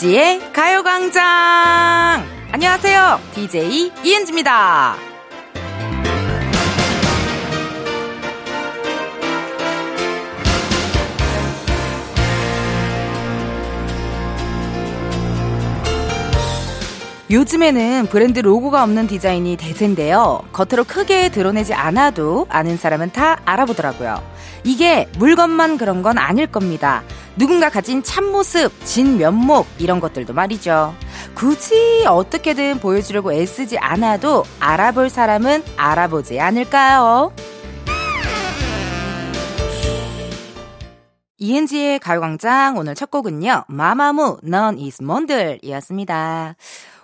이은지의 가요광장! 안녕하세요. DJ 이은지입니다. 요즘에는 브랜드 로고가 없는 디자인이 대세인데요. 겉으로 크게 드러내지 않아도 아는 사람은 다 알아보더라고요. 이게 물건만 그런 건 아닐 겁니다. 누군가 가진 참모습, 진 면목, 이런 것들도 말이죠. 굳이 어떻게든 보여주려고 애쓰지 않아도 알아볼 사람은 알아보지 않을까요? 이은지의 가요광장 오늘 첫 곡은요. 마마무 넌 이스몬들 이었습니다.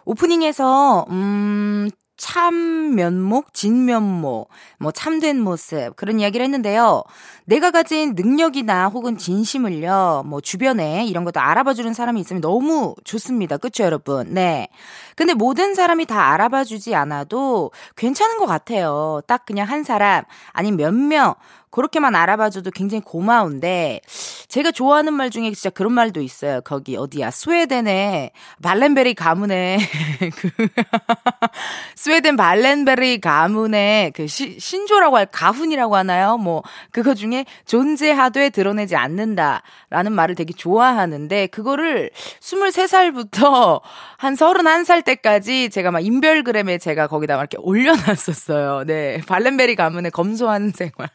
오프닝에서 음 참 면목, 진면목, 뭐 참된 모습 그런 이야기를 했는데요. 내가 가진 능력이나 혹은 진심을요, 뭐 주변에 이런 것도 알아봐주는 사람이 있으면 너무 좋습니다. 그쵸 여러분? 네. 근데 모든 사람이 다 알아봐주지 않아도 괜찮은 것 같아요. 딱 그냥 한 사람 아니면 몇 명. 그렇게만 알아봐줘도 굉장히 고마운데 제가 좋아하는 말 중에 진짜 그런 말도 있어요. 거기 어디야 스웨덴의 발렌베리 가문의 그 스웨덴 발렌베리 가문의 그 시, 신조라고 할 가훈이라고 하나요? 뭐 그거 중에 존재하되 드러내지 않는다라는 말을 되게 좋아하는데 그거를 23살부터 한 31살 때까지 제가 막 인별그램에 제가 거기다 막 이렇게 올려놨었어요. 네. 발렌베리 가문의 검소한 생활.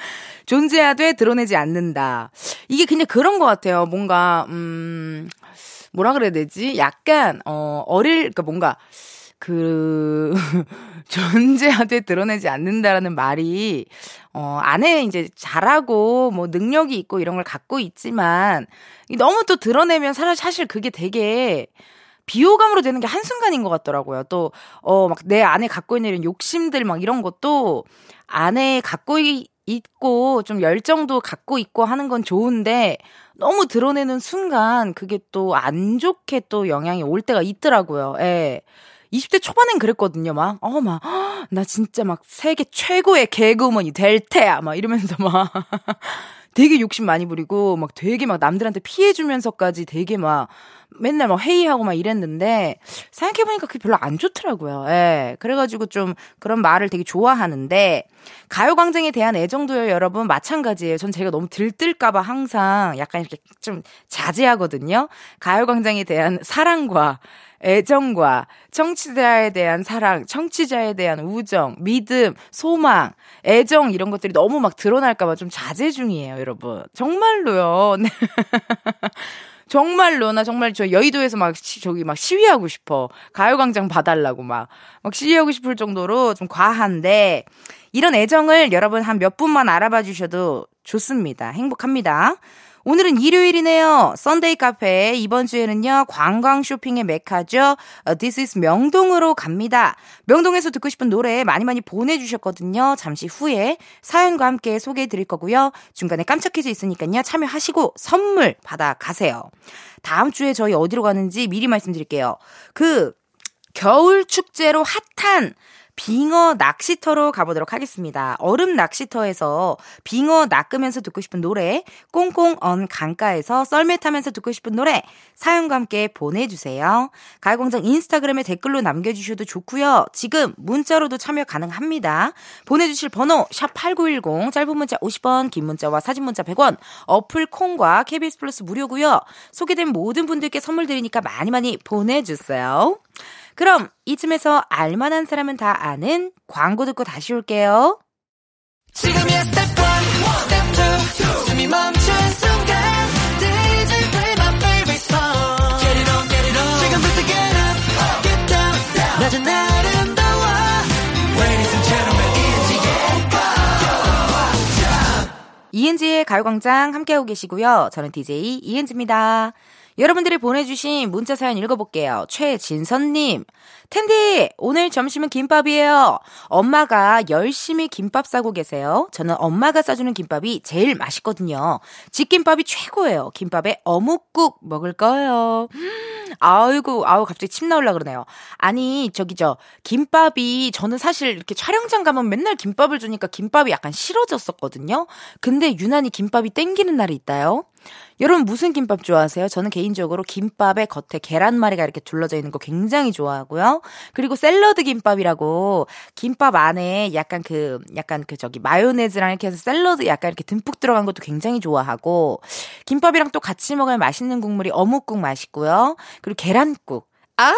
존재하되 드러내지 않는다. 이게 그냥 그런 것 같아요. 뭔가, 음, 뭐라 그래야 되지? 약간, 어, 어릴, 그러니까 뭔가, 그, 존재하되 드러내지 않는다라는 말이, 어, 안에 이제 잘하고, 뭐, 능력이 있고 이런 걸 갖고 있지만, 너무 또 드러내면 사실 그게 되게, 비호감으로 되는 게 한순간인 것 같더라고요. 또, 어, 막 내 안에 갖고 있는 이런 욕심들 막 이런 것도 안에 갖고 있고 좀 열정도 갖고 있고 하는 건 좋은데 너무 드러내는 순간 그게 또 안 좋게 또 영향이 올 때가 있더라고요. 예. 20대 초반엔 그랬거든요, 막. 어, 막, 나 진짜 막 세계 최고의 개그우먼이 될 테야, 막 이러면서 막. 되게 욕심 많이 부리고, 막 되게 막 남들한테 피해주면서까지 되게 막 맨날 막 회의하고 막 이랬는데, 생각해보니까 그게 별로 안 좋더라고요. 예. 그래가지고 좀 그런 말을 되게 좋아하는데, 가요광장에 대한 애정도요, 여러분, 마찬가지예요. 전 제가 너무 들뜰까봐 항상 약간 이렇게 좀 자제하거든요. 가요광장에 대한 사랑과 애정과 청취자에 대한 사랑, 청취자에 대한 우정, 믿음, 소망, 애정 이런 것들이 너무 막 드러날까봐 좀 자제 중이에요, 여러분. 정말로요. 네. 정말로 나 정말 저 여의도에서 막 시, 저기 막 시위하고 싶어. 가요광장 봐달라고 막 막 시위하고 싶을 정도로 좀 과한데 이런 애정을 여러분 한 몇 분만 알아봐 주셔도 좋습니다. 행복합니다. 오늘은 일요일이네요. 썬데이 카페 이번 주에는요. 관광 쇼핑의 메카죠. 어, This is 명동으로 갑니다. 명동에서 듣고 싶은 노래 많이 많이 보내주셨거든요. 잠시 후에 사연과 함께 소개해 드릴 거고요. 중간에 깜짝 퀴즈 있으니까요. 참여하시고 선물 받아 가세요. 다음 주에 저희 어디로 가는지 미리 말씀드릴게요. 그 겨울 축제로 핫한 빙어 낚시터로 가보도록 하겠습니다. 얼음 낚시터에서 빙어 낚으면서 듣고 싶은 노래, 꽁꽁 언 강가에서 썰매 타면서 듣고 싶은 노래, 사연과 함께 보내주세요. 가요광장 인스타그램에 댓글로 남겨주셔도 좋고요. 지금 문자로도 참여 가능합니다. 보내주실 번호 샵 8910 짧은 문자 50원 긴 문자와 사진 문자 100원 어플 콩과 KBS 플러스 무료고요. 소개된 모든 분들께 선물 드리니까 많이 많이 보내주세요. 그럼 이쯤에서 알만한 사람은 다 아는 광고 듣고 다시 올게요. 지금이야 스텝 1, 스텝 2, 숨이 멈춘 순간 DJ play my favorite song Get it on, get it on 지금부터 get up, get down, down 낮은 아름다워 Ladies and gentlemen, 이은지의 가요광장 이은지의 가요광장 함께하고 계시고요. 저는 DJ 이은지입니다. 여러분들이 보내주신 문자 사연 읽어볼게요. 최진선님. 텐디, 오늘 점심은 김밥이에요. 엄마가 열심히 김밥 싸고 계세요. 저는 엄마가 싸주는 김밥이 제일 맛있거든요. 집김밥이 최고예요. 김밥에 어묵국 먹을 거예요. 아이고, 아우, 갑자기 침 나올라 그러네요. 아니, 저기, 저, 김밥이, 저는 사실 이렇게 촬영장 가면 맨날 김밥을 주니까 김밥이 약간 싫어졌었거든요? 근데 유난히 김밥이 땡기는 날이 있다요? 여러분 무슨 김밥 좋아하세요? 저는 개인적으로 김밥에 겉에 계란말이가 이렇게 둘러져 있는 거 굉장히 좋아하고요. 그리고 샐러드 김밥이라고 김밥 안에 약간 그 약간 그 저기 마요네즈랑 이렇게 해서 샐러드 약간 이렇게 듬뿍 들어간 것도 굉장히 좋아하고 김밥이랑 또 같이 먹으면 맛있는 국물이 어묵국 맛있고요. 그리고 계란국. 아,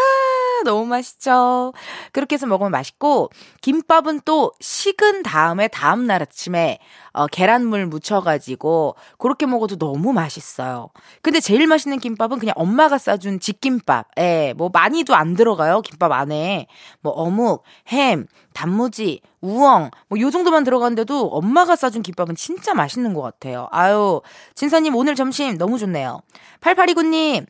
너무 맛있죠. 그렇게 해서 먹으면 맛있고, 김밥은 또 식은 다음에 다음 날 아침에 어, 계란물 묻혀가지고 그렇게 먹어도 너무 맛있어요. 근데 제일 맛있는 김밥은 그냥 엄마가 싸준 집김밥. 예, 뭐 많이도 안 들어가요. 김밥 안에. 뭐 어묵, 햄, 단무지, 우엉, 뭐 요 정도만 들어갔는데도 엄마가 싸준 김밥은 진짜 맛있는 것 같아요. 아유, 진사님 오늘 점심 너무 좋네요. 8829님,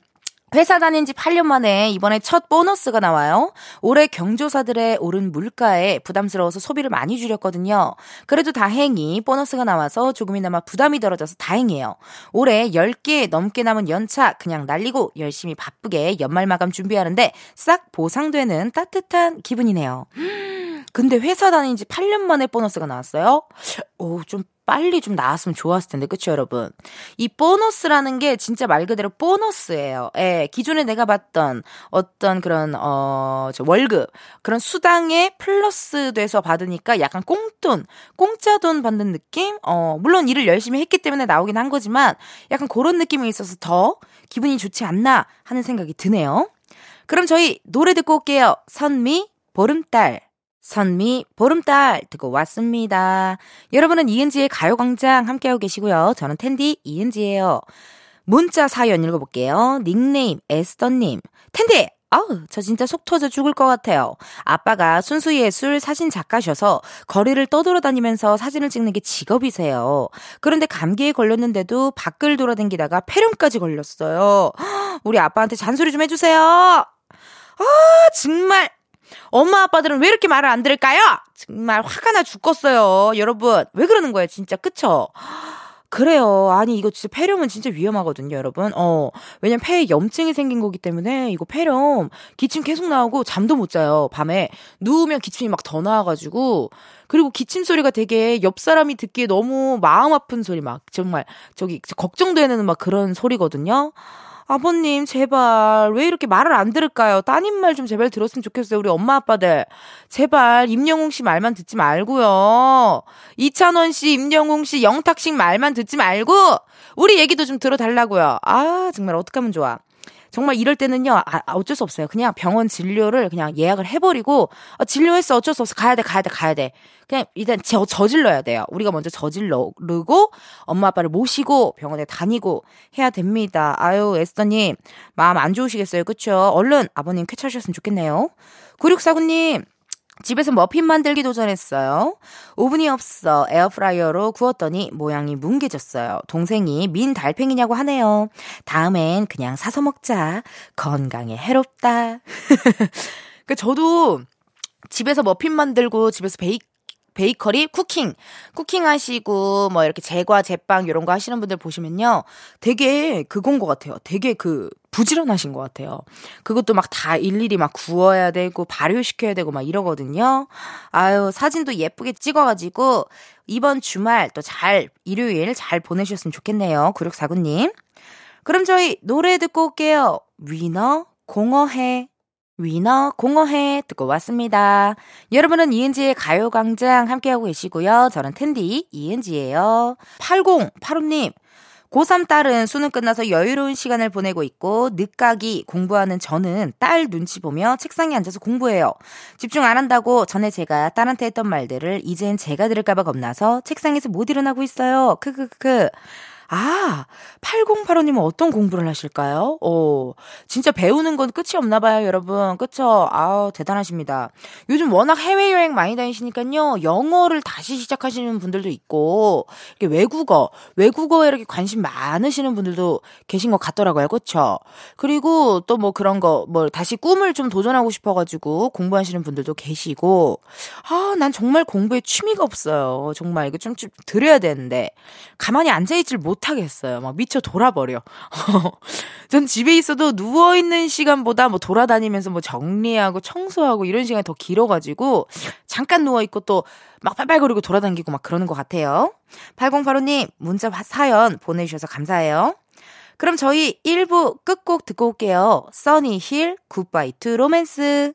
회사 다닌 지 8년 만에 이번에 첫 보너스가 나와요. 올해 경조사들의 오른 물가에 부담스러워서 소비를 많이 줄였거든요. 그래도 다행히 보너스가 나와서 조금이나마 부담이 덜어져서 다행이에요. 올해 10개 넘게 남은 연차 그냥 날리고 열심히 바쁘게 연말 마감 준비하는데 싹 보상되는 따뜻한 기분이네요. 근데 회사 다닌 지 8년 만에 보너스가 나왔어요? 오, 좀 빨리 좀 나왔으면 좋았을 텐데, 그쵸, 여러분? 이 보너스라는 게 진짜 말 그대로 보너스예요. 예, 기존에 내가 봤던 어떤 그런, 어, 저 월급, 그런 수당에 플러스 돼서 받으니까 약간 꽁돈, 공짜 돈 받는 느낌? 어, 물론 일을 열심히 했기 때문에 나오긴 한 거지만 약간 그런 느낌이 있어서 더 기분이 좋지 않나 하는 생각이 드네요. 그럼 저희 노래 듣고 올게요. 선미, 보름달. 선미 보름달 듣고 왔습니다. 여러분은 이은지의 가요광장 함께하고 계시고요. 저는 텐디 이은지예요. 문자 사연 읽어볼게요. 닉네임 에스더님. 텐디! 아우, 저 진짜 속 터져 죽을 것 같아요. 아빠가 순수 예술 사진 작가셔서 거리를 떠돌아다니면서 사진을 찍는 게 직업이세요. 그런데 감기에 걸렸는데도 밖을 돌아다니다가 폐렴까지 걸렸어요. 우리 아빠한테 잔소리 좀 해주세요. 아, 정말 엄마 아빠들은 왜 이렇게 말을 안 들을까요? 정말 화가 나 죽겠어요. 여러분, 왜 그러는 거예요, 진짜. 그쵸? 그래요. 아니, 이거 진짜 폐렴은 진짜 위험하거든요, 여러분. 어, 왜냐면 폐에 염증이 생긴 거기 때문에 이거 폐렴, 기침 계속 나오고 잠도 못 자요, 밤에. 누우면 기침이 막 더 나와 가지고. 그리고 기침 소리가 되게 옆 사람이 듣기에 너무 마음 아픈 소리 막, 정말, 저기, 걱정되는 막 그런 소리거든요. 아버님, 제발, 왜 이렇게 말을 안 들을까요? 따님 말 좀 제발 들었으면 좋겠어요. 우리 엄마, 아빠들. 제발, 임영웅 씨 말만 듣지 말고요. 이찬원 씨, 임영웅 씨, 영탁 씨 말만 듣지 말고, 우리 얘기도 좀 들어달라고요. 아, 정말 어떡하면 좋아. 정말 이럴 때는요, 아, 아, 어쩔 수 없어요. 그냥 병원 진료를 그냥 예약을 해버리고, 아, 진료했어. 어쩔 수 없어. 가야 돼, 가야 돼, 가야 돼. 그냥 일단 저, 저질러야 돼요. 우리가 먼저 저질러고, 엄마 아빠를 모시고 병원에 다니고 해야 됩니다. 아유, 에스더님, 마음 안 좋으시겠어요. 그쵸? 얼른 아버님 쾌차하셨으면 좋겠네요. 9649님, 집에서 머핀 만들기 도전했어요. 오븐이 없어 에어프라이어로 구웠더니 모양이 뭉개졌어요. 동생이 민 달팽이냐고 하네요. 다음엔 그냥 사서 먹자. 건강에 해롭다. 그 저도 집에서 머핀 만들고 집에서 베이 베이커리 쿠킹. 쿠킹 하시고 뭐 이렇게 제과 제빵 이런 거 하시는 분들 보시면요. 되게 그건 것 같아요. 되게 그 부지런하신 것 같아요. 그것도 막 다 일일이 막 구워야 되고 발효시켜야 되고 막 이러거든요. 아유 사진도 예쁘게 찍어가지고 이번 주말 또 잘 일요일 잘 보내셨으면 좋겠네요. 9649님. 그럼 저희 노래 듣고 올게요. 위너 공허해 위너 공허해 듣고 왔습니다. 여러분은 이은지의 가요광장 함께하고 계시고요. 저는 텐디 이은지예요. 8085님 고3 딸은 수능 끝나서 여유로운 시간을 보내고 있고 늦가기 공부하는 저는 딸 눈치 보며 책상에 앉아서 공부해요. 집중 안 한다고 전에 제가 딸한테 했던 말들을 이젠 제가 들을까봐 겁나서 책상에서 못 일어나고 있어요. 크크크. 아, 8085님은 어떤 공부를 하실까요? 어, 진짜 배우는 건 끝이 없나 봐요, 여러분. 그쵸? 아우, 대단하십니다. 요즘 워낙 해외여행 많이 다니시니까요, 영어를 다시 시작하시는 분들도 있고, 이렇게 외국어, 외국어에 이렇게 관심 많으시는 분들도 계신 것 같더라고요. 그쵸? 그리고 또 뭐 그런 거, 뭐 다시 꿈을 좀 도전하고 싶어가지고 공부하시는 분들도 계시고, 아, 난 정말 공부에 취미가 없어요. 정말 이거 좀, 좀 드려야 되는데, 가만히 앉아있질 못 못하겠어요. 막 미쳐 돌아버려. 전 집에 있어도 누워있는 시간보다 뭐 돌아다니면서 뭐 정리하고 청소하고 이런 시간이 더 길어가지고 잠깐 누워있고 또 막 빨빨거리고 돌아다니고 막 그러는 것 같아요. 8085님, 문자 사연 보내주셔서 감사해요. 그럼 저희 1부 끝곡 듣고 올게요. 써니 힐 Goodbye To Romance.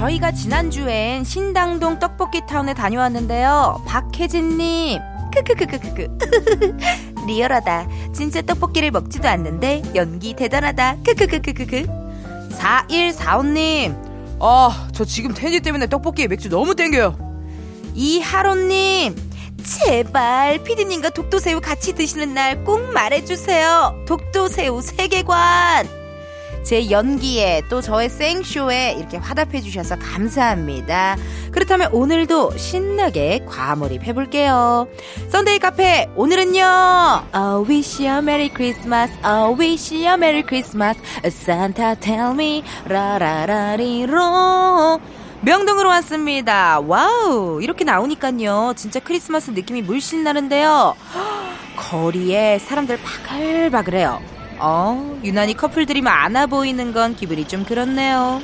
저희가 지난주엔 신당동 떡볶이 타운에 다녀왔는데요. 박혜진님, 크크크크크크. 리얼하다. 진짜 떡볶이를 먹지도 않는데 연기 대단하다. 크크크크크크. 4145님, 아, 저 지금 텐디 때문에 떡볶이에 맥주 너무 땡겨요. 이하로님, 제발 피디님과 독도새우 같이 드시는 날 꼭 말해주세요. 독도새우 세계관. 제 연기에 또 저의 생쇼에 이렇게 화답해 주셔서 감사합니다. 그렇다면 오늘도 신나게 과몰입 해 볼게요. 썬데이 카페 오늘은요. I wish you a merry Christmas. I wish you a merry Christmas. Santa tell me 라라라리로 명동으로 왔습니다. 와우 이렇게 나오니까요. 진짜 크리스마스 느낌이 물씬 나는데요. 거리에 사람들 바글바글해요. 어, 유난히 커플들이 많아 보이는 건 기분이 좀 그렇네요.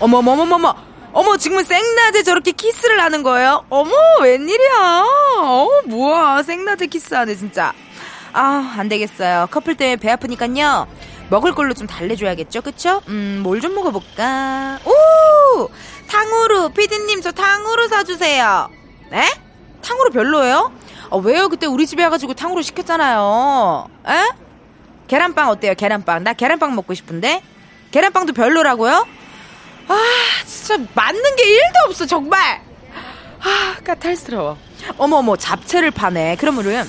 어머머머머머! 어머, 지금은 생낮에 저렇게 키스를 하는 거예요? 어머, 웬일이야? 어, 뭐야, 생낮에 키스하네, 진짜. 아, 안 되겠어요. 커플 때문에 배 아프니까요. 먹을 걸로 좀 달래줘야겠죠, 그쵸? 음, 뭘 좀 먹어볼까? 오! 탕후루! 피디님, 저 탕후루 사주세요. 에? 탕후루 별로예요? 어, 왜요? 그때 우리 집에 와가지고 탕후루 시켰잖아요. 에? 계란빵 어때요? 계란빵. 나 계란빵 먹고 싶은데? 계란빵도 별로라고요? 아, 진짜 맞는 게 1도 없어, 정말! 아, 까탈스러워. 어머 어머, 잡채를 파네. 그러면은,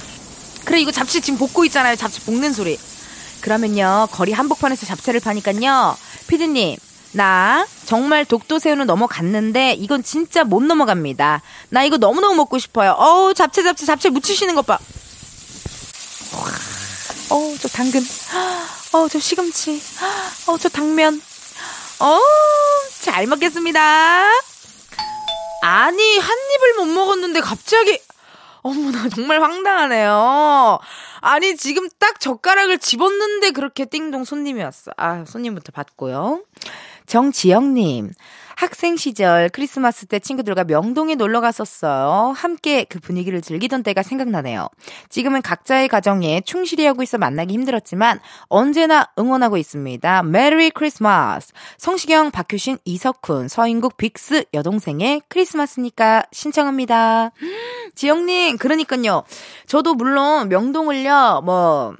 그래, 이거 잡채 지금 볶고 있잖아요. 잡채 볶는 소리. 그러면요, 거리 한복판에서 잡채를 파니깐요. 피디님, 나 정말 독도새우는 넘어갔는데 이건 진짜 못 넘어갑니다. 나 이거 너무너무 먹고 싶어요. 어우, 잡채, 잡채, 잡채 묻히시는 것 봐. 어우, 저 당근. 어우, 저 시금치. 어우, 저 당면. 어우, 잘 먹겠습니다. 아니, 한 입을 못 먹었는데 갑자기. 어머나, 정말 황당하네요. 아니, 지금 딱 젓가락을 집었는데 그렇게 띵동 손님이 왔어. 아, 손님부터 받고요. 정지영님. 학생 시절 크리스마스 때 친구들과 명동에 놀러 갔었어요. 함께 그 분위기를 즐기던 때가 생각나네요. 지금은 각자의 가정에 충실히 하고 있어 만나기 힘들었지만 언제나 응원하고 있습니다. Merry Christmas. 성시경, 박효신, 이석훈, 서인국, 빅스 여동생의 크리스마스니까 신청합니다. 지영님, 그러니까요. 저도 물론 명동을요, 뭐,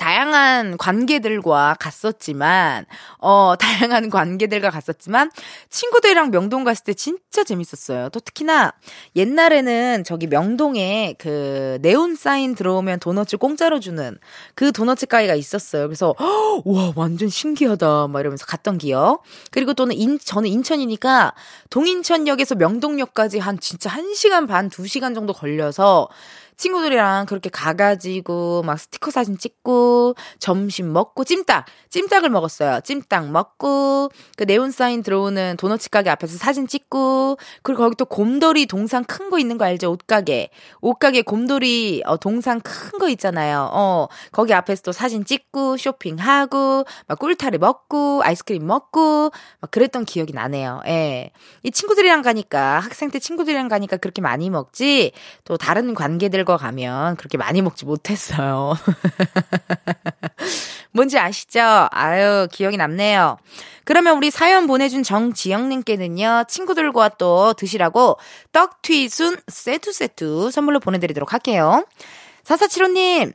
다양한 관계들과 갔었지만, 어, 다양한 관계들과 갔었지만, 친구들이랑 명동 갔을 때 진짜 재밌었어요. 또 특히나, 옛날에는 저기 명동에 그, 네온 사인 들어오면 도너츠 공짜로 주는 그 도너츠 가게가 있었어요. 그래서, 허, 와, 완전 신기하다. 막 이러면서 갔던 기억. 그리고 또는 인, 저는 인천이니까, 동인천역에서 명동역까지 한 진짜 1시간 반, 2시간 정도 걸려서, 친구들이랑 그렇게 가가지고 막 스티커 사진 찍고 점심 먹고 찜닭 찜닭을 먹었어요. 찜닭 먹고 그 네온 사인 들어오는 도너츠 가게 앞에서 사진 찍고 그리고 거기 또 곰돌이 동상 큰 거 있는 거 알죠? 옷가게 옷가게 곰돌이 어, 동상 큰 거 있잖아요. 어 거기 앞에서 또 사진 찍고 쇼핑하고 막 꿀타리 먹고 아이스크림 먹고 막 그랬던 기억이 나네요. 예. 이 친구들이랑 가니까 학생 때 친구들이랑 가니까 그렇게 많이 먹지 또 다른 관계들과 거 가면 그렇게 많이 먹지 못했어요. 뭔지 아시죠? 아유, 기억이 남네요. 그러면 우리 사연 보내준 정지영님께는요, 친구들과 또 드시라고 떡튀순 세트 세트 선물로 보내드리도록 할게요. 사사칠호님,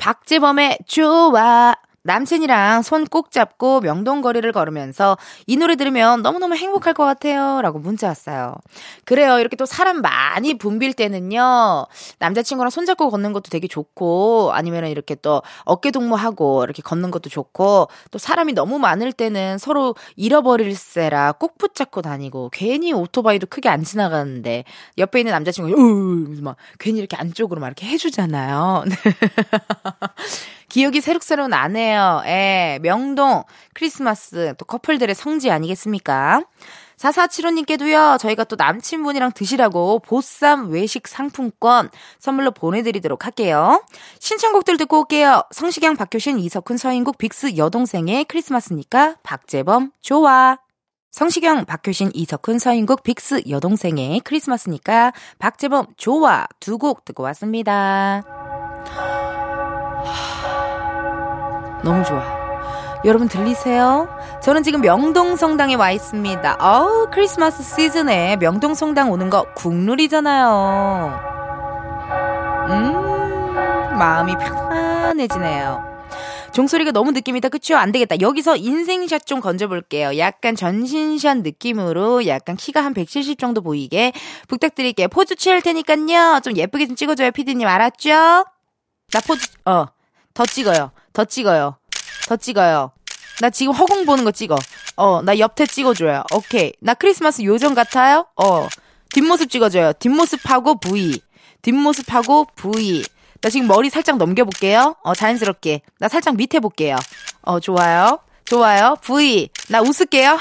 박재범의 좋아. 남친이랑 손 꼭 잡고 명동거리를 걸으면서 이 노래 들으면 너무너무 행복할 것 같아요. 라고 문자 왔어요. 그래요. 이렇게 또 사람 많이 붐빌 때는요. 남자친구랑 손잡고 걷는 것도 되게 좋고 아니면 이렇게 또 어깨 동무하고 이렇게 걷는 것도 좋고 또 사람이 너무 많을 때는 서로 잃어버릴세라 꼭 붙잡고 다니고 괜히 오토바이도 크게 안 지나가는데 옆에 있는 남자친구가 으막 괜히 이렇게 안쪽으로 막 이렇게 해주잖아요. 기억이 새록새록 나네요. 예, 명동 크리스마스 또 커플들의 성지 아니겠습니까? 4475님께도요, 저희가 또 남친분이랑 드시라고 보쌈 외식 상품권 선물로 보내드리도록 할게요. 신청곡들 듣고 올게요. 성시경, 박효신, 이석훈, 서인국, 빅스 여동생의 크리스마스니까 박재범, 좋아. 성시경, 박효신, 이석훈, 서인국, 빅스 여동생의 크리스마스니까 박재범, 좋아. 두 곡 듣고 왔습니다. 너무 좋아. 여러분 들리세요? 저는 지금 명동성당에 와 있습니다. 어우, 크리스마스 시즌에 명동성당 오는 거 국룰이잖아요. 음, 마음이 편안해지네요. 종소리가 너무 느낌이다. 그쵸? 안 되겠다. 여기서 인생샷 좀 건져볼게요. 약간 전신샷 느낌으로 약간 키가 한 170 정도 보이게 부탁드릴게요. 포즈 취할 테니까요. 좀 예쁘게 좀 찍어줘요. 피디님 알았죠? 나 포즈, 어, 더 찍어요. 더 찍어요. 더 찍어요. 나 지금 허공 보는 거 찍어. 어, 나 옆에 찍어줘요. 오케이. 나 크리스마스 요정 같아요? 어. 뒷모습 찍어줘요. 뒷모습하고 V. 뒷모습하고 V. 나 지금 머리 살짝 넘겨볼게요. 어, 자연스럽게. 나 살짝 밑에 볼게요. 어, 좋아요. 좋아요. V. 나 웃을게요.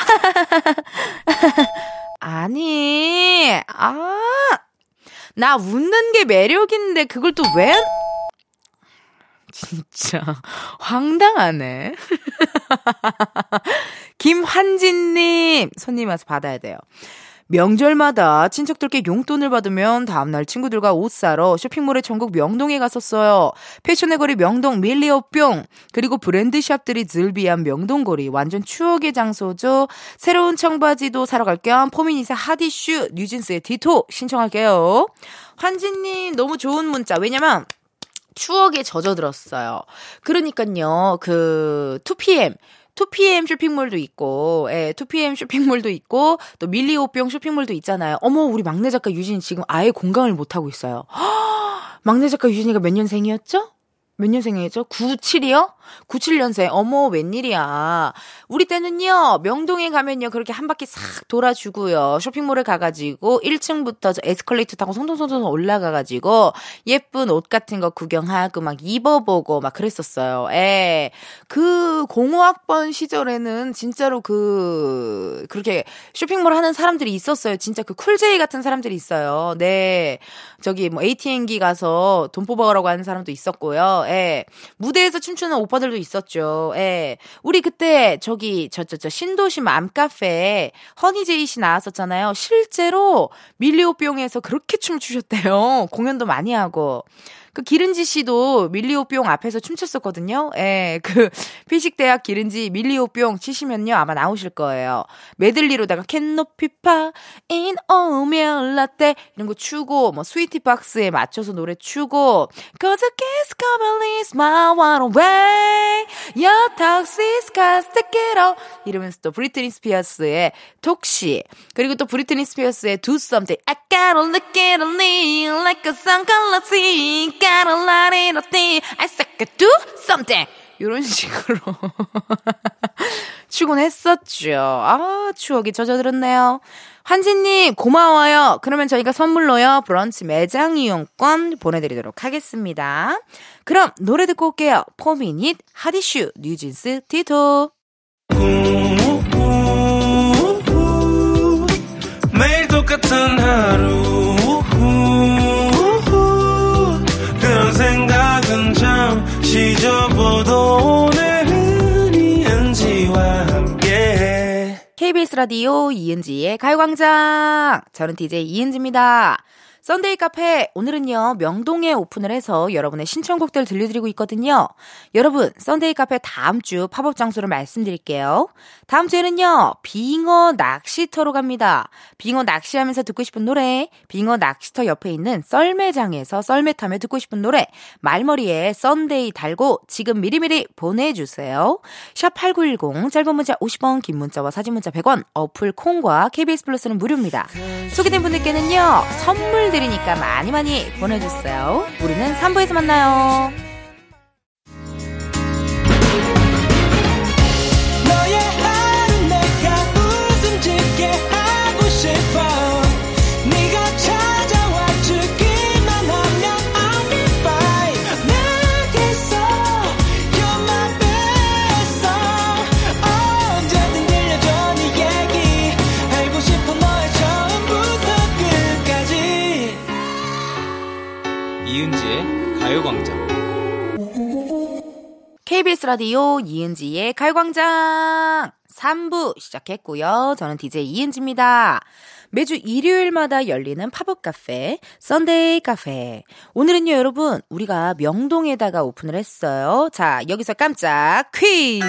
아니, 아. 나 웃는 게 매력인데 그걸 또 왜? 진짜 황당하네. 김환진님 손님 와서 받아야 돼요. 명절마다 친척들께 용돈을 받으면 다음날 친구들과 옷 사러 쇼핑몰의 전국 명동에 갔었어요. 패션의 거리 명동 밀리오뿅 그리고 브랜드 샵들이 늘비한 명동거리 완전 추억의 장소죠. 새로운 청바지도 사러 갈 겸 포미닛의 하디슈 뉴진스의 디토 신청할게요. 환진님 너무 좋은 문자 왜냐면 추억에 젖어들었어요. 그러니까요, 그, 2PM. 2PM 쇼핑몰도 있고, 예, 2PM 쇼핑몰도 있고, 또 밀리오병 쇼핑몰도 있잖아요. 어머, 우리 막내 작가 유진 지금 아예 공감을 못하고 있어요. 막내 작가 유진이가 몇 년생이었죠? 몇 년생이죠? 97이요? 97년생. 어머, 웬일이야. 우리 때는요, 명동에 가면요, 그렇게 한 바퀴 싹 돌아주고요. 쇼핑몰에 가가지고, 1층부터 저 에스컬레이터 타고 송송송송 올라가가지고, 예쁜 옷 같은 거 구경하고, 막 입어보고, 막 그랬었어요. 예. 그, 공호학번 시절에는 진짜로 그, 그렇게 쇼핑몰 하는 사람들이 있었어요. 진짜 그 쿨제이 같은 사람들이 있어요. 네. 저기 뭐 ATM기 가서 돈 뽑아오라고 하는 사람도 있었고요. 예. 무대에서 춤추는 오빠 오빠들도 있었죠. 예. 우리 그때 저기 저 저 저 신도심 암카페에 허니제이 씨 나왔었잖아요. 실제로 밀리오병에서 그렇게 춤을 추셨대요. 공연도 많이 하고. 그 기른지 씨도 밀리오뿅 앞에서 춤췄었거든요. 예, 그 피식대학 기른지 밀리오뿅 치시면요. 아마 나오실 거예요. 메들리로다가 캔노피파 인 오밀 라떼 이런 거 추고 뭐 스위티 박스에 맞춰서 노래 추고 Cause a kiss come is my one way. Your toxic got stick it up 이러면서 또 브리트니 스피어스의 톡시 그리고 또 브리트니 스피어스의 Do Something. I gotta look at a like a sunglasses got a lot in a thing. I suck do something. 이런 식으로 출근했었죠. 아, 추억이 젖어들었네요. 환지님, 고마워요. 그러면 저희가 선물로요, 브런치 매장 이용권 보내드리도록 하겠습니다. 그럼 노래 듣고 올게요. 포미닛, 하디슈, 뉴진스, 티토. 매일 똑같은 하루 잊어도 오늘은 이은지와 함께. KBS 라디오 이은지의 가요광장. 저는 DJ 이은지입니다 썬데이 카페 오늘은요 명동에 오픈을 해서 여러분의 신청곡들 들려드리고 있거든요. 여러분 썬데이 카페 다음 주 팝업 장소를 말씀드릴게요. 다음 주에는요 빙어 낚시터로 갑니다. 빙어 낚시하면서 듣고 싶은 노래, 빙어 낚시터 옆에 있는 썰매장에서 썰매 타며 듣고 싶은 노래, 말머리에 썬데이 달고 지금 미리미리 보내주세요. 샵 #8910 짧은 문자 50원, 긴 문자와 사진 문자 100원, 어플 콩과 KBS 플러스는 무료입니다. 소개된 분들께는요 선물 드리니까 많이 많이 보내주세요. 우리는 3부에서 만나요. KBS 라디오 이은지의 가요광장 3부 시작했고요. 저는 DJ 이은지입니다. 매주 일요일마다 열리는 팝업 카페, 썬데이 카페. 오늘은요, 여러분, 우리가 명동에다가 오픈을 했어요. 자, 여기서 깜짝 퀴즈!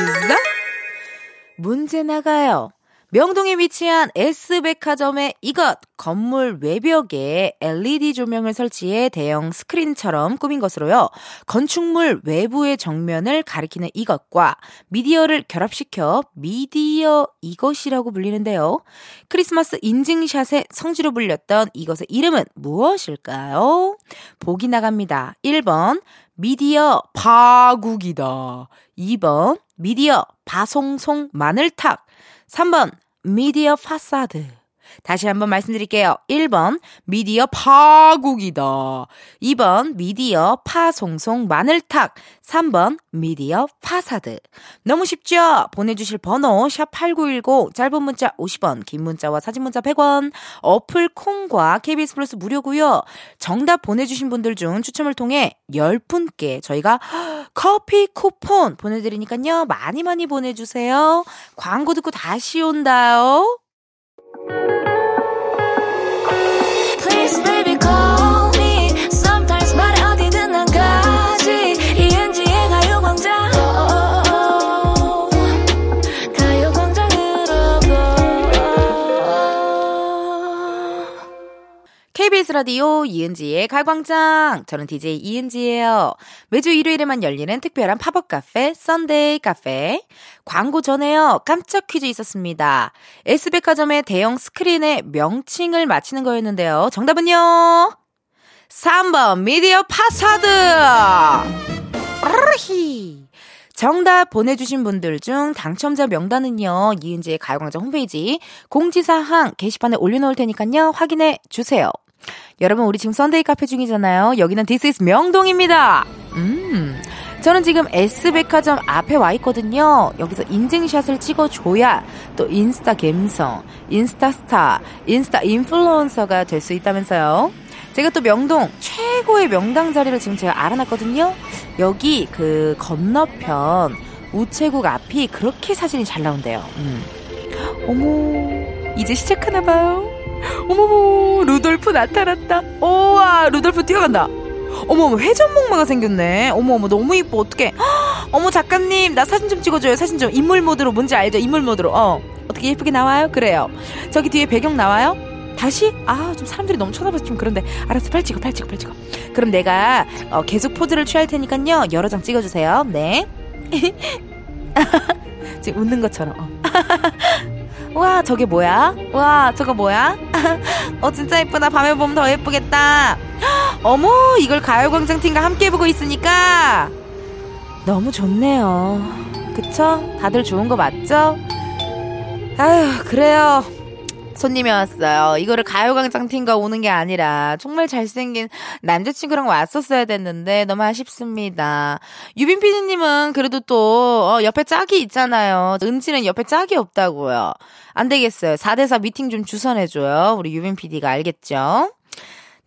문제 나가요. 명동에 위치한 S백화점의 이것 건물 외벽에 LED 조명을 설치해 대형 스크린처럼 꾸민 것으로요. 건축물 외부의 정면을 가리키는 이것과 미디어를 결합시켜 미디어 이것이라고 불리는데요. 크리스마스 인증샷의 성지로 불렸던 이것의 이름은 무엇일까요? 보기 나갑니다. 1번 미디어 파국이다. 2번 미디어 바송송 마늘탁. 3번 미디어 파사드. 다시 한번 말씀드릴게요. 1번 미디어 파국이다. 2번 미디어 파송송 마늘탁. 3번 미디어 파사드. 너무 쉽죠? 보내주실 번호 샵8910 짧은 문자 50원 긴 문자와 사진 문자 100원 어플 콩과 KBS 플러스 무료고요. 정답 보내주신 분들 중 추첨을 통해 10분께 저희가 커피 쿠폰 보내드리니까요. 많이 많이 보내주세요. 광고 듣고 다시 온다요. Thank you. 라디오 이은지의 가요광장. 저는 DJ 이은지예요. 매주 일요일에만 열리는 특별한 팝업 카페, 썬데이 카페. 광고 전에요. 깜짝 퀴즈 있었습니다. S백화점의 대형 스크린에 명칭을 맞히는 거였는데요. 정답은요? 3번 media facade. 으르히. 정답 보내주신 분들 중 당첨자 명단은요, 이은지의 가요광장 홈페이지 공지사항 게시판에 올려놓을 테니까요, 확인해 주세요. 여러분, 우리 지금 썬데이 카페 중이잖아요. 여기는 This is 명동입니다. 음. 저는 지금 S백화점 앞에 와 있거든요. 여기서 인증샷을 찍어줘야 또 인스타 갬성, 인스타 스타, 인스타 인플루언서가 될 수 있다면서요. 제가 또 명동 최고의 명당 자리를 지금 제가 알아놨거든요. 여기 그 건너편 우체국 앞이 그렇게 사진이 잘 나온대요. 음. 어머, 이제 시작하나봐요. 어머머, 루돌프 나타났다. 우와, 루돌프 뛰어간다. 어머, 회전목마가 생겼네. 어머, 어머, 너무 이뻐. 어떡해. 헉, 어머, 작가님, 나 사진 좀 찍어줘요. 사진 좀. 인물 모드로. 뭔지 알죠? 인물 모드로. 어. 어떻게 예쁘게 나와요? 그래요. 저기 뒤에 배경 나와요? 다시? 아, 좀 사람들이 너무 쳐다봐서 좀 그런데. 알았어, 팔 찍어, 팔 찍어, 팔 찍어. 그럼 내가 어, 계속 포즈를 취할 테니까요. 여러 장 찍어주세요. 네. 지금 웃는 것처럼. 어. 와, 저게 뭐야? 와, 저거 뭐야? 어, 진짜 예쁘다. 밤에 보면 더 예쁘겠다. 어머, 이걸 가요광장 팀과 함께 보고 있으니까 너무 좋네요. 그쵸? 다들 좋은 거 맞죠? 아휴, 그래요. 손님이 왔어요. 이거를 가요광장 팀과 오는 게 아니라 정말 잘생긴 남자친구랑 왔었어야 됐는데 너무 아쉽습니다. 유빈 PD님은 그래도 또 어, 옆에 짝이 있잖아요. 은지는 옆에 짝이 없다고요. 안 되겠어요. 4대4 미팅 좀 주선해줘요. 우리 유빈 PD가 알겠죠?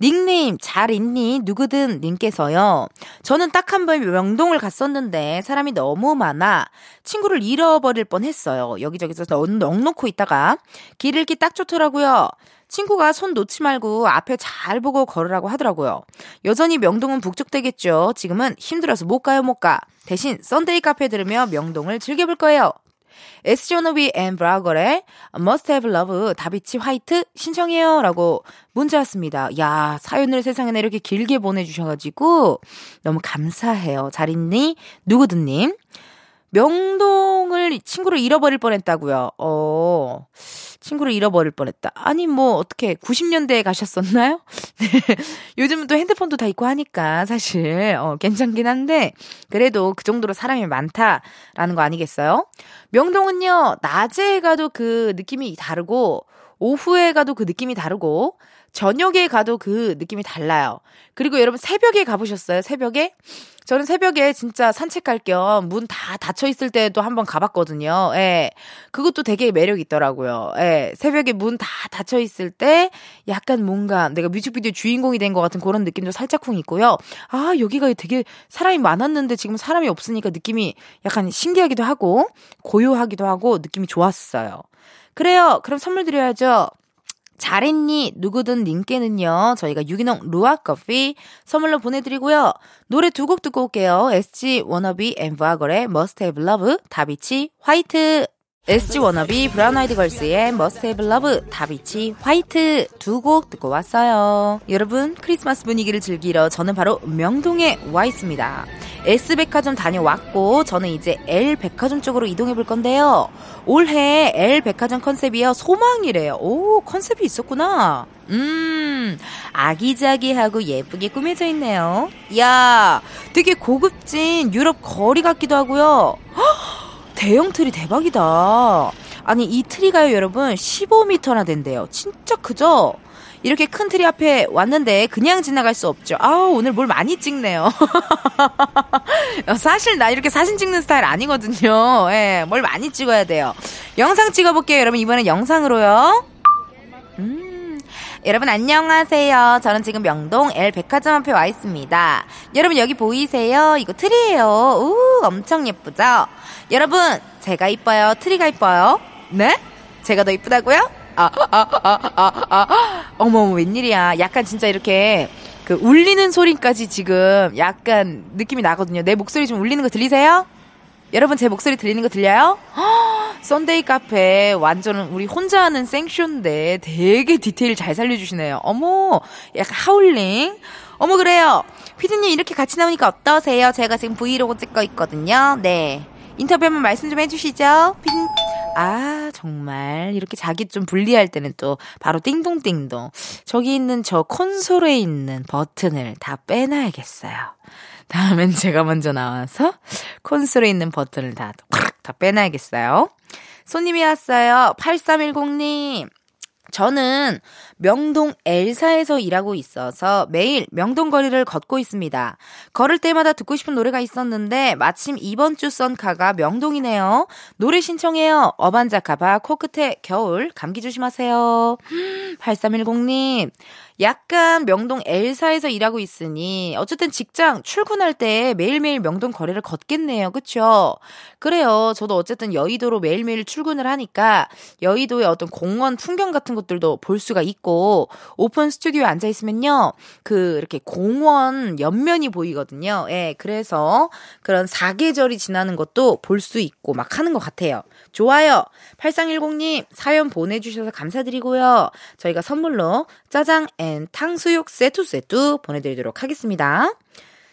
닉네임 잘 있니? 누구든 님께서요. 저는 딱 한 번 명동을 갔었는데 사람이 너무 많아 친구를 잃어버릴 뻔했어요. 여기저기서 넋- 넋 놓고 있다가 길 잃기 딱 좋더라고요. 친구가 손 놓지 말고 앞에 잘 보고 걸으라고 하더라고요. 여전히 명동은 북적대겠죠. 지금은 힘들어서 못 가요, 못 가. 대신 썬데이 카페 들으며 명동을 즐겨볼 거예요. SG 워너비 and 브아걸의 Must Have Love 다비치 화이트 신청해요 라고 문자 왔습니다. 야 사연을 세상에 이렇게 길게 보내주셔가지고 너무 감사해요. 잘 있니? 누구든님. 명동을 친구를 잃어버릴 뻔했다고요. 어. 친구를 잃어버릴 뻔했다. 아니 뭐 어떻게 90년대에 가셨었나요? 네. 요즘은 또 핸드폰도 다 있고 하니까 사실 어 괜찮긴 한데 그래도 그 정도로 사람이 많다라는 거 아니겠어요? 명동은요. 낮에 가도 그 느낌이 다르고 오후에 가도 그 느낌이 다르고 저녁에 가도 그 느낌이 달라요. 그리고 여러분 새벽에 가보셨어요? 새벽에? 저는 새벽에 진짜 산책 갈겸문 다 닫혀 있을 때도 한번 가봤거든요. 예. 그것도 되게 매력 있더라고요. 예. 새벽에 문 다 닫혀 있을 때 약간 뭔가 내가 뮤직비디오 주인공이 된 것 같은 그런 느낌도 살짝쿵 있고요. 아, 여기가 되게 사람이 많았는데 지금 사람이 없으니까 느낌이 약간 신기하기도 하고 고요하기도 하고 느낌이 좋았어요. 그래요. 그럼 선물 드려야죠. 잘했니? 누구든 님께는요, 저희가 유기농 루아 커피 선물로 보내드리고요. 노래 두 곡 듣고 올게요. SG 워너비 엠브아걸의 Must Have Love, 다비치 화이트. SG 워너비 브라운 아이드 걸스의 Must Have Love, 다비치 화이트 두 곡 듣고 왔어요. 여러분, 크리스마스 분위기를 즐기러 저는 바로 명동에 와 있습니다. S백화점 다녀왔고 저는 이제 L백화점 쪽으로 이동해 볼 건데요. 올해 L백화점 컨셉이요. 소망이래요. 오, 컨셉이 있었구나. 음, 아기자기하고 예쁘게 꾸며져 있네요. 야, 되게 고급진 유럽 거리 같기도 하고요. 헉, 대형 트리 대박이다. 아니, 이 트리가요, 여러분, 15m나 된대요. 진짜 크죠? 이렇게 큰 트리 앞에 왔는데 그냥 지나갈 수 없죠. 아우, 오늘 뭘 많이 찍네요. 사실 나 이렇게 사진 찍는 스타일 아니거든요. 예, 뭘 많이 찍어야 돼요. 영상 찍어볼게요, 여러분. 이번엔 영상으로요. 음, 여러분 안녕하세요. 저는 지금 명동 L 백화점 앞에 와 있습니다. 여러분 여기 보이세요? 이거 트리예요. 우, 엄청 예쁘죠? 여러분, 제가 이뻐요? 트리가 이뻐요? 네? 제가 더 이쁘다고요? 아, 아, 아, 아, 아. 어머, 어머, 웬일이야. 약간 진짜 이렇게 그 울리는 소리까지 지금 약간 느낌이 나거든요. 내 목소리 좀 울리는 거 들리세요? 여러분 제 목소리 들리는 거 들려요? 허, 썬데이 카페 완전 우리 혼자 하는 생쇼인데 되게 디테일 잘 살려주시네요. 어머, 약간 하울링. 어머 그래요. 피디님 이렇게 같이 나오니까 어떠세요? 제가 지금 브이로그 찍고 있거든요. 네. 인터뷰 한번 말씀 좀 해주시죠. 피디 아, 정말. 이렇게 자기 좀 불리할 때는 또 바로 띵동띵동. 저기 있는 저 콘솔에 있는 버튼을 다 빼놔야겠어요. 다음엔 제가 먼저 나와서 콘솔에 있는 버튼을 다, 다 빼놔야겠어요. 손님이 왔어요. 8310님. 저는 명동 엘사에서 일하고 있어서 매일 명동 거리를 걷고 있습니다. 걸을 때마다 듣고 싶은 노래가 있었는데 마침 이번 주 썬카가 명동이네요. 노래 신청해요. 어반자카바 코끝에 겨울 감기 조심하세요. 8310님. 약간 명동 엘사에서 일하고 있으니 어쨌든 직장 출근할 때 매일매일 명동 거리를 걷겠네요. 그쵸? 그래요. 저도 어쨌든 여의도로 매일매일 출근을 하니까 여의도의 어떤 공원 풍경 같은 것들도 볼 수가 있고 오픈 스튜디오에 앉아 있으면요. 그 이렇게 공원 옆면이 보이거든요. 예. 그래서 그런 사계절이 지나는 것도 볼 수 있고 막 하는 것 같아요. 좋아요. 8310님 사연 보내 주셔서 감사드리고요. 저희가 선물로 짜장 and 탕수육 세트 세트 보내드리도록 하겠습니다.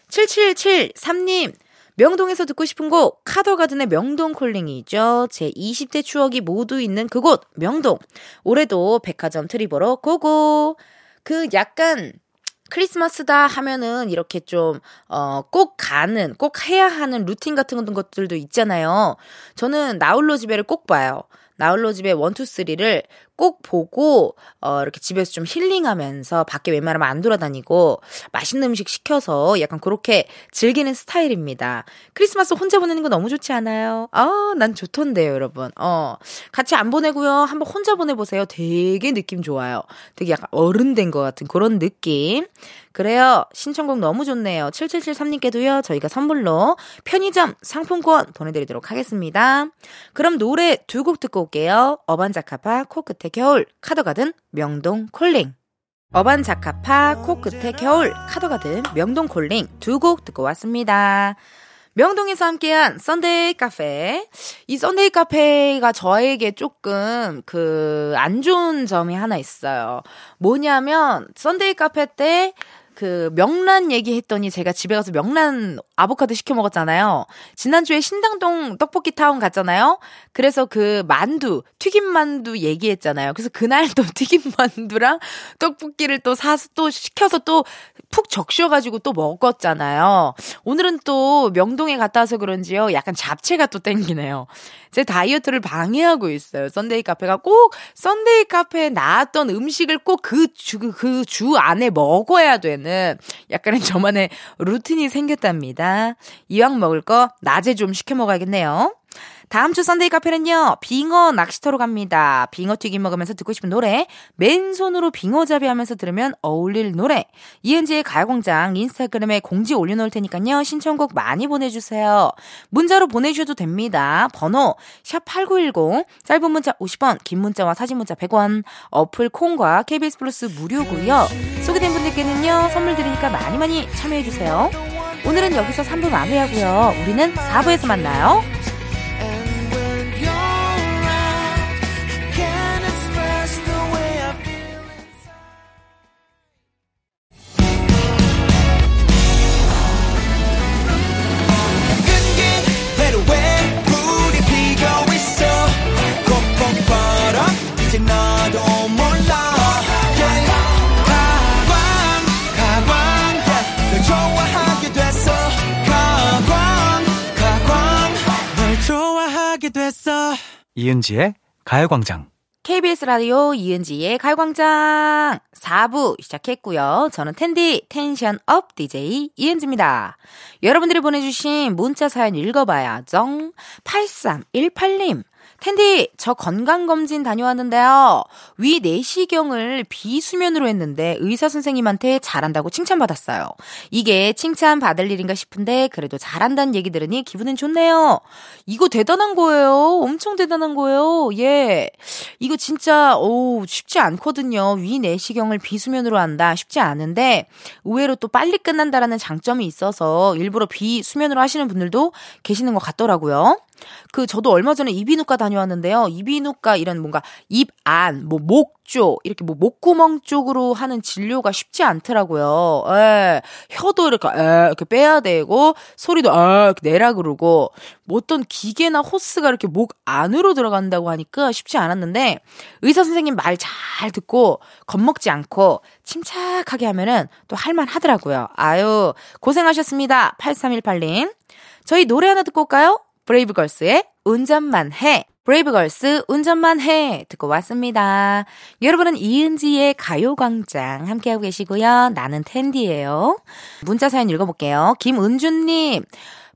7773님 명동에서 듣고 싶은 곡 카더가든의 명동 콜링이죠. 제 20대 추억이 모두 있는 그곳 명동. 올해도 백화점 트리 보러 go go. 그 약간 크리스마스다 하면은 이렇게 좀, 어, 꼭 가는, 꼭 해야 하는 루틴 같은 것들도 있잖아요. 저는 나홀로 집에를 꼭 봐요. 나홀로 집에 원투 쓰리를 꼭 보고 어 이렇게 집에서 좀 힐링하면서 밖에 웬만하면 안 돌아다니고 맛있는 음식 시켜서 약간 그렇게 즐기는 스타일입니다. 크리스마스 혼자 보내는 거 너무 좋지 않아요? 아, 난 좋던데요, 여러분. 어. 같이 안 보내고요. 한번 혼자 보내 보세요. 되게 느낌 좋아요. 되게 약간 어른 된 것 같은 그런 느낌. 그래요. 신청곡 너무 좋네요. 7773님께도요, 저희가 선물로 편의점 상품권 보내 드리도록 하겠습니다. 그럼 노래 두 곡 듣고 올게요. 어반자카파, 코끝의 겨울, 카더가든, 명동 콜링. 어반자카파, 코끝의 겨울, 카더가든, 명동 콜링 두 곡 듣고 왔습니다. 명동에서 함께한 썬데이 카페. 이 썬데이 카페가 저에게 조금 그 안 좋은 점이 하나 있어요. 뭐냐면 썬데이 카페 때 그 명란 얘기했더니 제가 집에 가서 명란 아보카도 시켜 먹었잖아요. 지난주에 신당동 떡볶이 타운 갔잖아요. 그래서 그 만두, 튀김 만두 얘기했잖아요. 그래서 그날 또 튀김 만두랑 떡볶이를 또 사서 또 시켜서 또 푹 적셔가지고 또 먹었잖아요. 오늘은 또 명동에 갔다 와서 그런지요. 약간 잡채가 또 땡기네요. 제 다이어트를 방해하고 있어요. 썬데이 카페가 꼭 썬데이 카페에 나왔던 음식을 꼭 그 주, 그 주 안에 먹어야 되는 약간의 저만의 루틴이 생겼답니다. 이왕 먹을 거 낮에 좀 시켜 먹어야겠네요. 다음 주 썬데이 카페는요, 빙어 낚시터로 갑니다. 빙어 튀김 먹으면서 듣고 싶은 노래, 맨손으로 빙어 잡이 하면서 들으면 어울릴 노래, 이은지의 가요광장 인스타그램에 공지 올려놓을 테니까요, 신청곡 많이 보내주세요. 문자로 보내주셔도 됩니다. 번호, 샵8910, 짧은 문자 50원, 긴 문자와 사진 문자 100원, 어플 콩과 KBS 플러스 무료고요 소개된 분들께는요, 선물 드리니까 많이 많이 참여해주세요. 오늘은 여기서 3부 마무리하고요. 우리는 4부에서 만나요. 이은지의 가요광장. KBS 라디오 이은지의 가요광장 4부 시작했고요. 저는 텐디 텐션 up DJ 이은지입니다. 여러분들이 보내주신 문자 사연 읽어봐야죠. 8318님. 텐디, 저 건강검진 다녀왔는데요. 위 내시경을 비수면으로 했는데 의사 선생님한테 잘한다고 칭찬받았어요. 이게 칭찬받을 일인가 싶은데 그래도 잘한다는 얘기 들으니 기분은 좋네요. 이거 대단한 거예요. 엄청 대단한 거예요. 예. 이거 진짜, 오, 쉽지 않거든요. 위 내시경을 비수면으로 한다. 쉽지 않은데 의외로 또 빨리 끝난다라는 장점이 있어서 일부러 비수면으로 하시는 분들도 계시는 것 같더라고요. 그 저도 얼마 전에 이비인후과 다녀왔는데요. 이비인후과 이런 뭔가 입 안, 뭐 목 쪽, 이렇게 뭐 목구멍 쪽으로 하는 진료가 쉽지 않더라고요. 예. 혀도 이렇게 에 이렇게 빼야 되고 소리도 아 이렇게 내라 그러고 뭐 어떤 기계나 호스가 이렇게 목 안으로 들어간다고 하니까 쉽지 않았는데 의사 선생님 말 잘 듣고 겁먹지 않고 침착하게 하면은 또 할만 하더라고요. 아유, 고생하셨습니다. 8318님. 저희 노래 하나 듣고 올까요? 브레이브걸스의 운전만 해. 브레이브걸스 운전만 해 듣고 왔습니다. 여러분은 이은지의 가요광장 함께하고 계시고요. 나는 텐디예요. 문자 사연 읽어볼게요. 김은주님.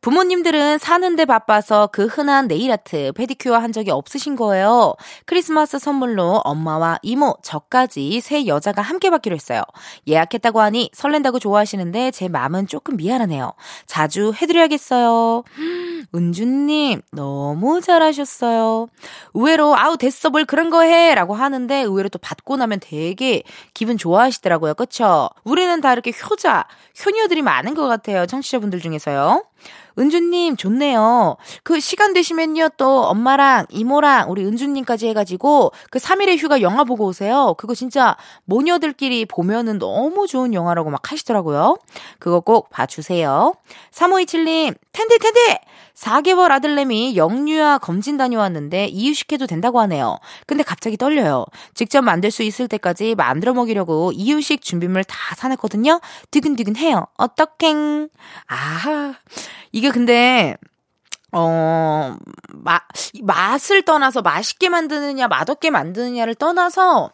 부모님들은 사는데 바빠서 그 흔한 네일 아트, 페디큐어 한 적이 없으신 거예요. 크리스마스 선물로 엄마와 이모, 저까지 세 여자가 함께 받기로 했어요. 예약했다고 하니 설렌다고 좋아하시는데 제 마음은 조금 미안하네요. 자주 해드려야겠어요. 은주님, 너무 잘하셨어요. 의외로, 아우, 됐어, 뭘 그런 거 해! 라고 하는데, 의외로 또 받고 나면 되게 기분 좋아하시더라고요. 그쵸? 우리는 다 이렇게 효자, 효녀들이 많은 것 같아요. 청취자분들 중에서요. 은주님, 좋네요. 그 시간 되시면요, 또 엄마랑 이모랑 우리 은주님까지 해가지고 그 3일의 휴가 영화 보고 오세요. 그거 진짜 모녀들끼리 보면은 너무 좋은 영화라고 막 하시더라고요. 그거 꼭 봐주세요. 3527님, 텐디, 텐디! 4개월 아들내미 영유아 검진 다녀왔는데 이유식해도 된다고 하네요. 근데 갑자기 떨려요. 직접 만들 수 있을 때까지 만들어 먹이려고 이유식 준비물 다 사놨거든요. 두근두근 해요. 어떡행. 아하. 이게 근데 어, 마, 맛을 떠나서 맛있게 만드느냐, 맛없게 만드느냐를 떠나서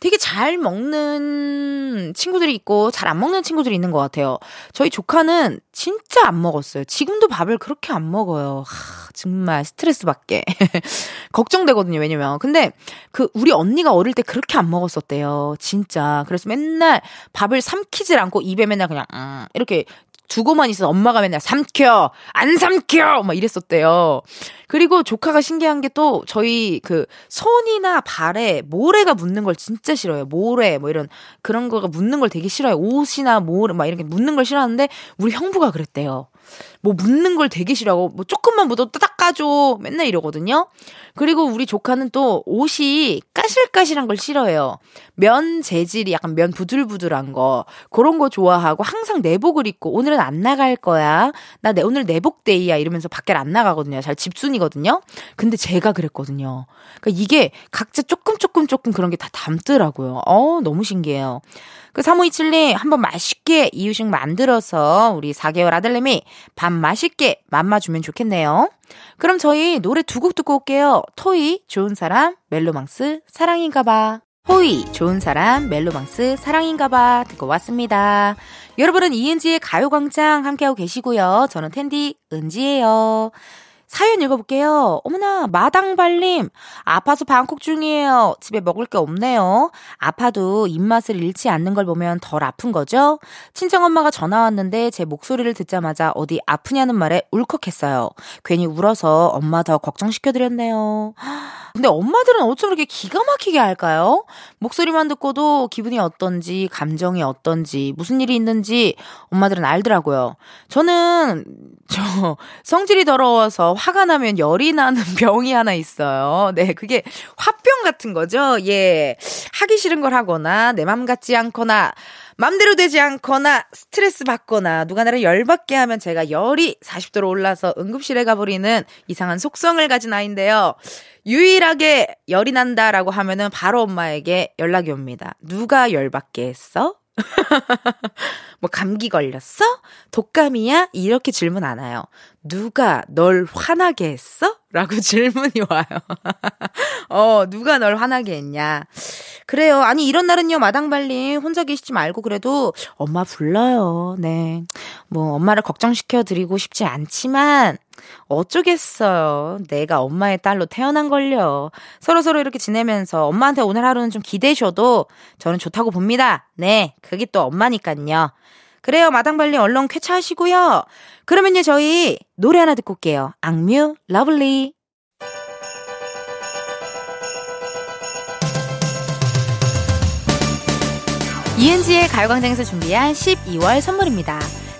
되게 잘 먹는 친구들이 있고 잘 안 먹는 친구들이 있는 것 같아요. 저희 조카는 진짜 안 먹었어요. 지금도 밥을 그렇게 안 먹어요. 하, 정말 스트레스 받게. 걱정되거든요, 왜냐면. 근데 그 우리 언니가 어릴 때 그렇게 안 먹었었대요. 진짜. 그래서 맨날 밥을 삼키질 않고 입에 맨날 그냥, 음, 이렇게 두고만 있어 엄마가 맨날 삼켜 안 삼켜 막 이랬었대요. 그리고 조카가 신기한 게 또 저희 그 손이나 발에 모래가 묻는 걸 진짜 싫어요. 모래 뭐 이런 그런 거가 묻는 걸 되게 싫어요. 옷이나 모래 막 이렇게 묻는 걸 싫어하는데 우리 형부가 그랬대요. 뭐 묻는 걸 되게 싫어하고 뭐 조금만 묻어도 닦아줘 맨날 이러거든요. 그리고 우리 조카는 또 옷이 까실까실한 걸 싫어해요. 면 재질이 약간 면 부들부들한 거 그런 거 좋아하고 항상 내복을 입고 오늘은 안 나갈 거야. 나 내 오늘 내복 데이야 이러면서 밖에 안 나가거든요. 잘 집순이 거든요. 근데 제가 그랬거든요. 그러니까 이게 각자 조금 조금 조금 그런 게 다 담더라고요. 어 너무 신기해요. 그 3527님 한번 맛있게 이유식 만들어서 우리 4개월 아들내미 밥 맛있게 맘마 주면 좋겠네요. 그럼 저희 노래 두 곡 듣고 올게요. 토이 좋은 사람 멜로망스 사랑인가 봐. 호이 좋은 사람 멜로망스 사랑인가봐 듣고 왔습니다. 여러분은 이은지의 가요광장 함께하고 계시고요. 저는 텐디 은지예요. 사연 읽어볼게요. 어머나, 마당발님. 아파서 방콕 중이에요. 집에 먹을 게 없네요. 아파도 입맛을 잃지 않는 걸 보면 덜 아픈 거죠? 친정엄마가 전화 왔는데 제 목소리를 듣자마자 어디 아프냐는 말에 울컥했어요. 괜히 울어서 엄마 더 걱정시켜드렸네요. 근데 엄마들은 어쩜 이렇게 기가 막히게 할까요? 목소리만 듣고도 기분이 어떤지, 감정이 어떤지, 무슨 일이 있는지 엄마들은 알더라고요. 저는, 저, 성질이 더러워서 화가 나면 열이 나는 병이 하나 있어요. 네, 그게 화병 같은 거죠. 예. 하기 싫은 걸 하거나, 내 맘 같지 않거나, 맘대로 되지 않거나 스트레스 받거나 누가 나를 열받게 하면 제가 열이 40도로 올라서 응급실에 가버리는 이상한 속성을 가진 아이인데요. 유일하게 열이 난다라고 하면은 바로 엄마에게 연락이 옵니다. 누가 열받게 했어? 뭐 감기 걸렸어? 독감이야? 이렇게 질문 안 와요. 누가 널 화나게 했어? 라고 질문이 와요. 어, 누가 널 화나게 했냐. 그래요. 아니, 이런 날은요, 마당발님, 혼자 계시지 말고 그래도 엄마 불러요. 네. 뭐, 엄마를 걱정시켜 드리고 싶지 않지만, 어쩌겠어요. 내가 엄마의 딸로 태어난 걸요. 서로 서로 이렇게 지내면서 엄마한테 오늘 하루는 좀 기대셔도 저는 좋다고 봅니다. 네. 그게 또 엄마니깐요. 그래요. 마당발님 얼른 쾌차하시고요. 그러면요, 저희 노래 하나 듣고 올게요. 악뮤, Love Lee. 이은지의 가요광장에서 준비한 12월 선물입니다.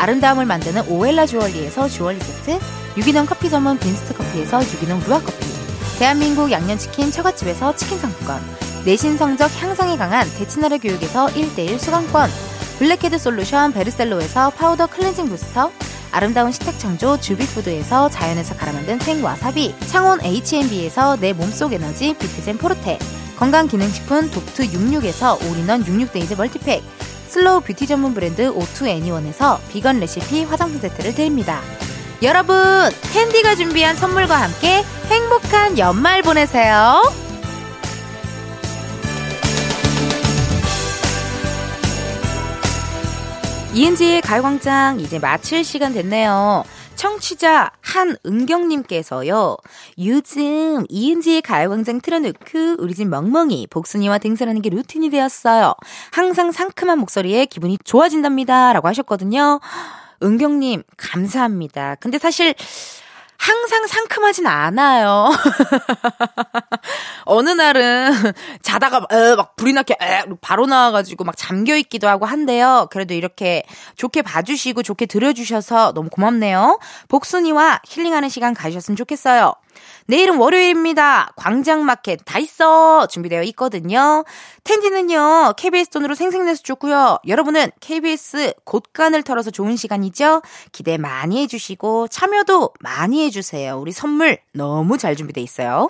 아름다움을 만드는 오엘라 주얼리에서 주얼리 세트, 유기농 커피 전문 빈스트 커피에서 유기농 루아 커피, 대한민국 양념치킨 처갓집에서 치킨 상품권, 내신 성적 향상에 강한 대치나래 교육에서 1대1 수강권, 블랙헤드 솔루션 베르셀로에서 파우더 클렌징 부스터, 아름다운 식탁 창조 주비푸드에서 자연에서 갈아 만든 생와사비, 창원 H&B에서 내 몸속 에너지 비트젠 포르테, 건강기능식품 독트 66에서 올인원 66데이즈 멀티팩, slow beauty 전문 브랜드 오투 애니원에서 비건 레시피 화장품 세트를 드립니다. 여러분, 캔디가 준비한 선물과 함께 행복한 연말 보내세요. 이은지의 가요광장 이제 마칠 시간 됐네요. 청취자 한은경님께서요. 요즘 이은지의 가요광장 틀어놓고 우리 집 멍멍이 복순이와 등산하는 게 루틴이 되었어요. 항상 상큼한 목소리에 기분이 좋아진답니다. 라고 하셨거든요. 은경님 감사합니다. 근데 사실 항상 상큼하진 않아요. 어느 날은 자다가 에, 막 불이 나게 에, 바로 나와가지고 막 잠겨 있기도 하고 한데요. 그래도 이렇게 좋게 봐주시고 좋게 들어주셔서 너무 고맙네요. 복순이와 힐링하는 시간 가셨으면 좋겠어요. 내일은 월요일입니다. 광장마켓 다 있어 준비되어 있거든요. 텐디는요 KBS 돈으로 생생내서 좋고요. 여러분은 KBS 곳간을 털어서 좋은 시간이죠. 기대 많이 해주시고 참여도 많이 해주세요. 우리 선물 너무 잘 준비돼 있어요.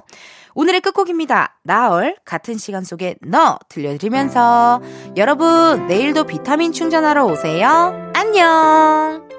오늘의 끝곡입니다. 나얼 같은 시간 속에 너 들려드리면서 여러분 내일도 비타민 충전하러 오세요. 안녕.